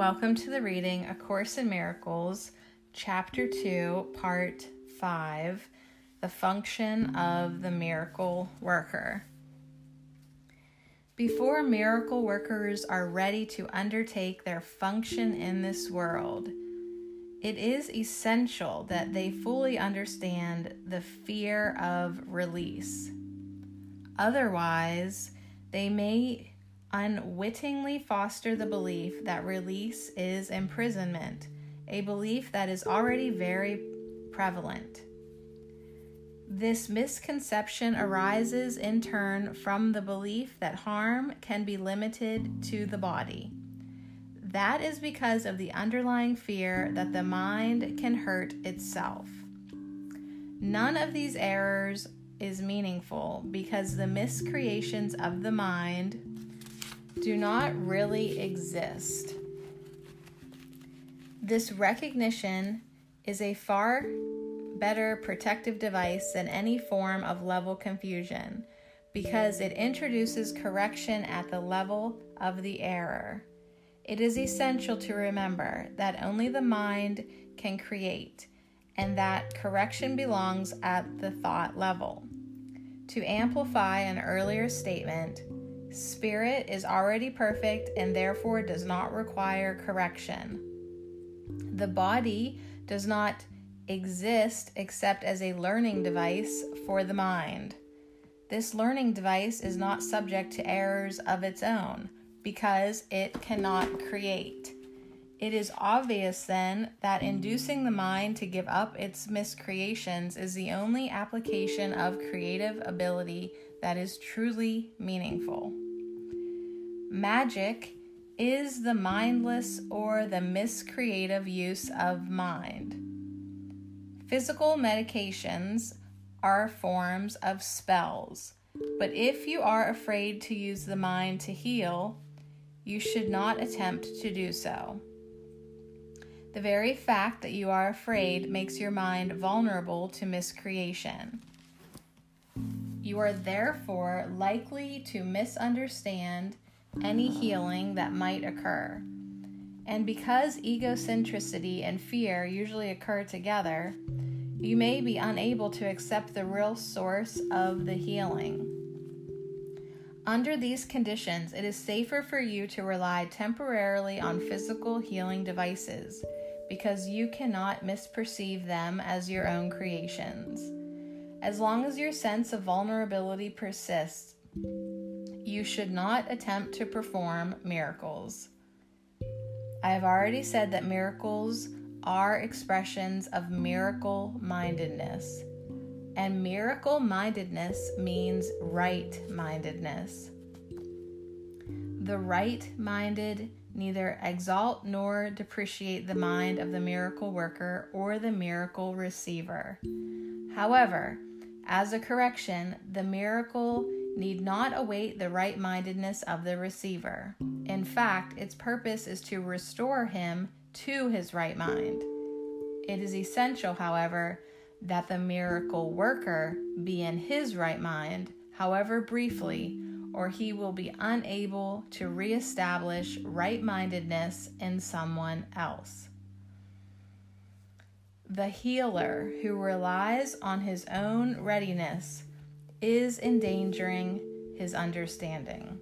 Welcome to the reading A Course in Miracles, Chapter 2, Part 5 The Function of the Miracle Worker. Before miracle workers are ready to undertake their function in this world, it is essential that they fully understand the fear of release. Otherwise, they may unwittingly foster the belief that release is imprisonment, a belief that is already very prevalent. This misconception arises in turn from the belief that harm can be limited to the body. That is because of the underlying fear that the mind can hurt itself. None of these errors is meaningful because the miscreations of the mind do not really exist. This recognition is a far better protective device than any form of level confusion because it introduces correction at the level of the error. It is essential to remember that only the mind can create and that correction belongs at the thought level. To amplify an earlier statement, Spirit is already perfect and therefore does not require correction. The body does not exist except as a learning device for the mind. This learning device is not subject to errors of its own because it cannot create. It is obvious then that inducing the mind to give up its miscreations is the only application of creative ability that is truly meaningful. Magic is the mindless or the miscreative use of mind. Physical medications are forms of spells, but if you are afraid to use the mind to heal, you should not attempt to do so. The very fact that you are afraid makes your mind vulnerable to miscreation. You are therefore likely to misunderstand any healing that might occur. And because egocentricity and fear usually occur together, you may be unable to accept the real source of the healing. Under these conditions, it is safer for you to rely temporarily on physical healing devices because you cannot misperceive them as your own creations. As long as your sense of vulnerability persists, you should not attempt to perform miracles. I have already said that miracles are expressions of miracle mindedness. And miracle mindedness means right mindedness. The right minded neither exalt nor depreciate the mind of the miracle worker or the miracle receiver. However, as a correction, the miracle need not await the right mindedness of the receiver. In fact, its purpose is to restore him to his right mind. It is essential, however, that the miracle worker be in his right mind, however briefly, or he will be unable to reestablish right mindedness in someone else. The healer who relies on his own readiness is endangering his understanding.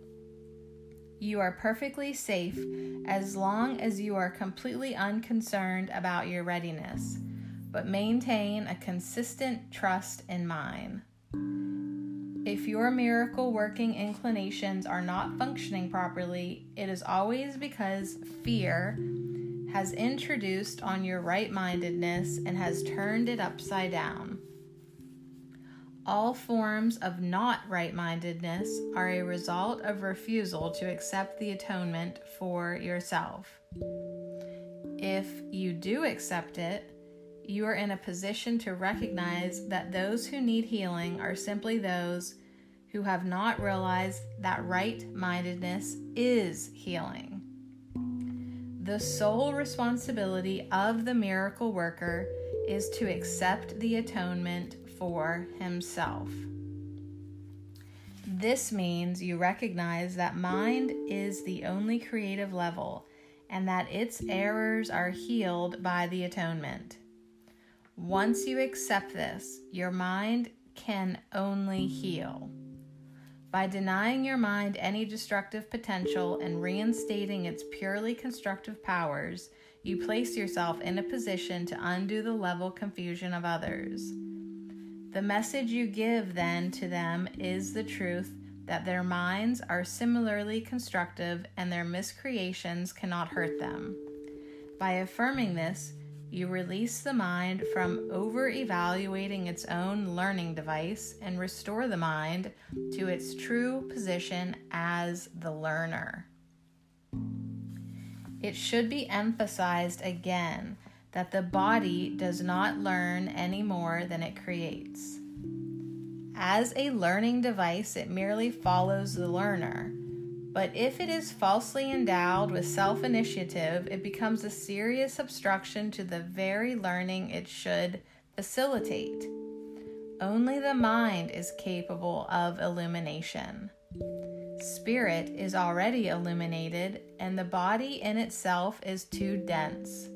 You are perfectly safe as long as you are completely unconcerned about your readiness, but maintain a consistent trust in mine. If your miracle working inclinations are not functioning properly, it is always because fear has introduced on your right mindedness and has turned it upside down. All forms of not right mindedness are a result of refusal to accept the atonement for yourself. If you do accept it, you are in a position to recognize that those who need healing are simply those who have not realized that right mindedness is healing. The sole responsibility of the miracle worker is to accept the atonement for himself. This means you recognize that mind is the only creative level and that its errors are healed by the atonement. Once you accept this, your mind can only heal. By denying your mind any destructive potential and reinstating its purely constructive powers, you place yourself in a position to undo the level confusion of others. The message you give then to them is the truth that their minds are similarly constructive and their miscreations cannot hurt them. By affirming this, you release the mind from over evaluating its own learning device and restore the mind to its true position as the learner. It should be emphasized again that the body does not learn any more than it creates. As a learning device, it merely follows the learner. But if it is falsely endowed with self initiative, it becomes a serious obstruction to the very learning it should facilitate. Only the mind is capable of illumination. Spirit is already illuminated, and the body in itself is too dense.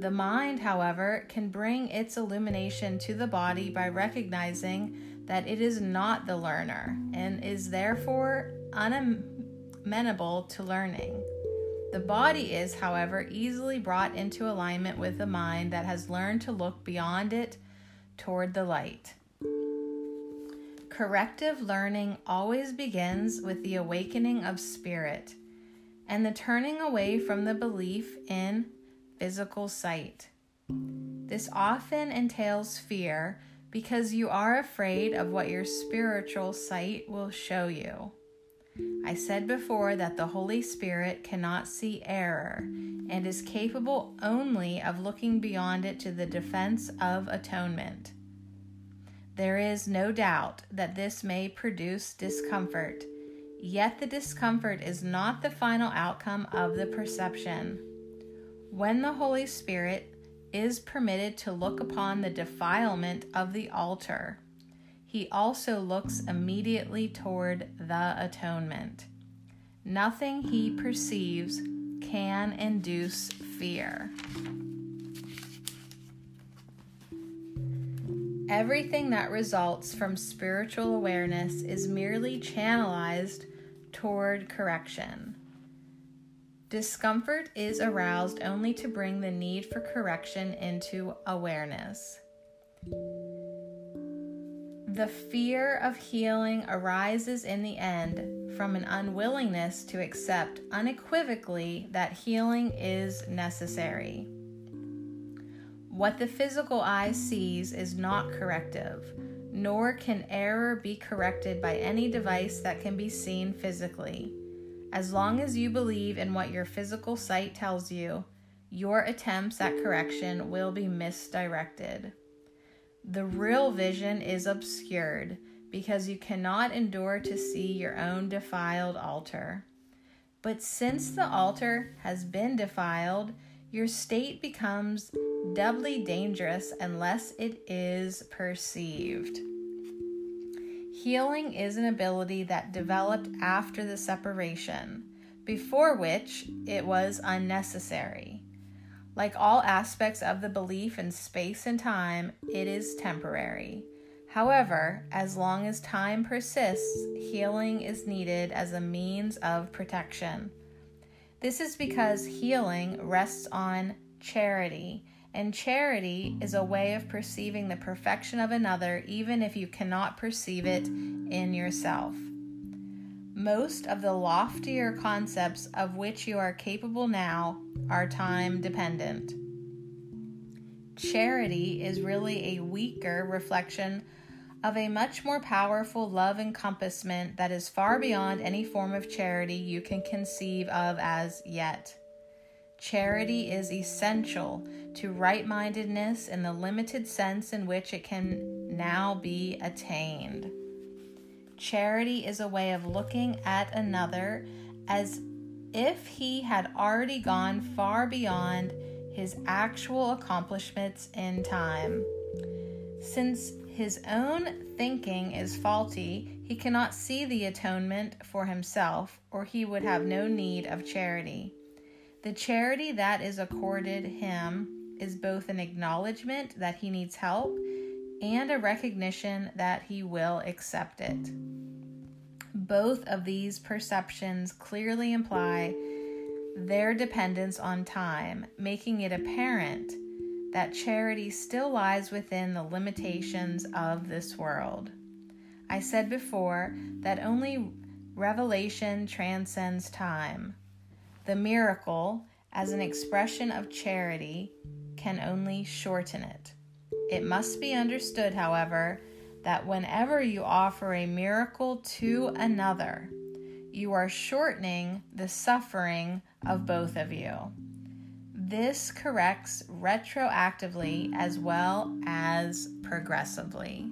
The mind, however, can bring its illumination to the body by recognizing that it is not the learner and is therefore unamenable to learning. The body is, however, easily brought into alignment with the mind that has learned to look beyond it toward the light. Corrective learning always begins with the awakening of spirit and the turning away from the belief in physical sight. This often entails fear because you are afraid of what your spiritual sight will show you. I said before that the Holy Spirit cannot see error and is capable only of looking beyond it to the defense of atonement. There is no doubt that this may produce discomfort, yet the discomfort is not the final outcome of the perception. When the Holy Spirit is permitted to look upon the defilement of the altar, he also looks immediately toward the atonement. Nothing he perceives can induce fear. Everything that results from spiritual awareness is merely channelized toward correction. Discomfort is aroused only to bring the need for correction into awareness. The fear of healing arises in the end from an unwillingness to accept unequivocally that healing is necessary. What the physical eye sees is not corrective, nor can error be corrected by any device that can be seen physically. As long as you believe in what your physical sight tells you, your attempts at correction will be misdirected. The real vision is obscured because you cannot endure to see your own defiled altar. But since the altar has been defiled, your state becomes doubly dangerous unless it is perceived. Healing is an ability that developed after the separation, before which it was unnecessary. Like all aspects of the belief in space and time, it is temporary. However, as long as time persists, healing is needed as a means of protection. This is because healing rests on charity and charity is a way of perceiving the perfection of another, even if you cannot perceive it in yourself. Most of the loftier concepts of which you are capable now are time dependent. Charity is really a weaker reflection of a much more powerful love encompassment that is far beyond any form of charity you can conceive of as yet. Charity is essential to right mindedness in the limited sense in which it can now be attained. Charity is a way of looking at another as if he had already gone far beyond his actual accomplishments in time. Since his own thinking is faulty, he cannot see the atonement for himself, or he would have no need of charity. The charity that is accorded him is both an acknowledgement that he needs help and a recognition that he will accept it. Both of these perceptions clearly imply their dependence on time, making it apparent that charity still lies within the limitations of this world. I said before that only revelation transcends time. The miracle, as an expression of charity, can only shorten it. It must be understood, however, that whenever you offer a miracle to another, you are shortening the suffering of both of you. This corrects retroactively as well as progressively.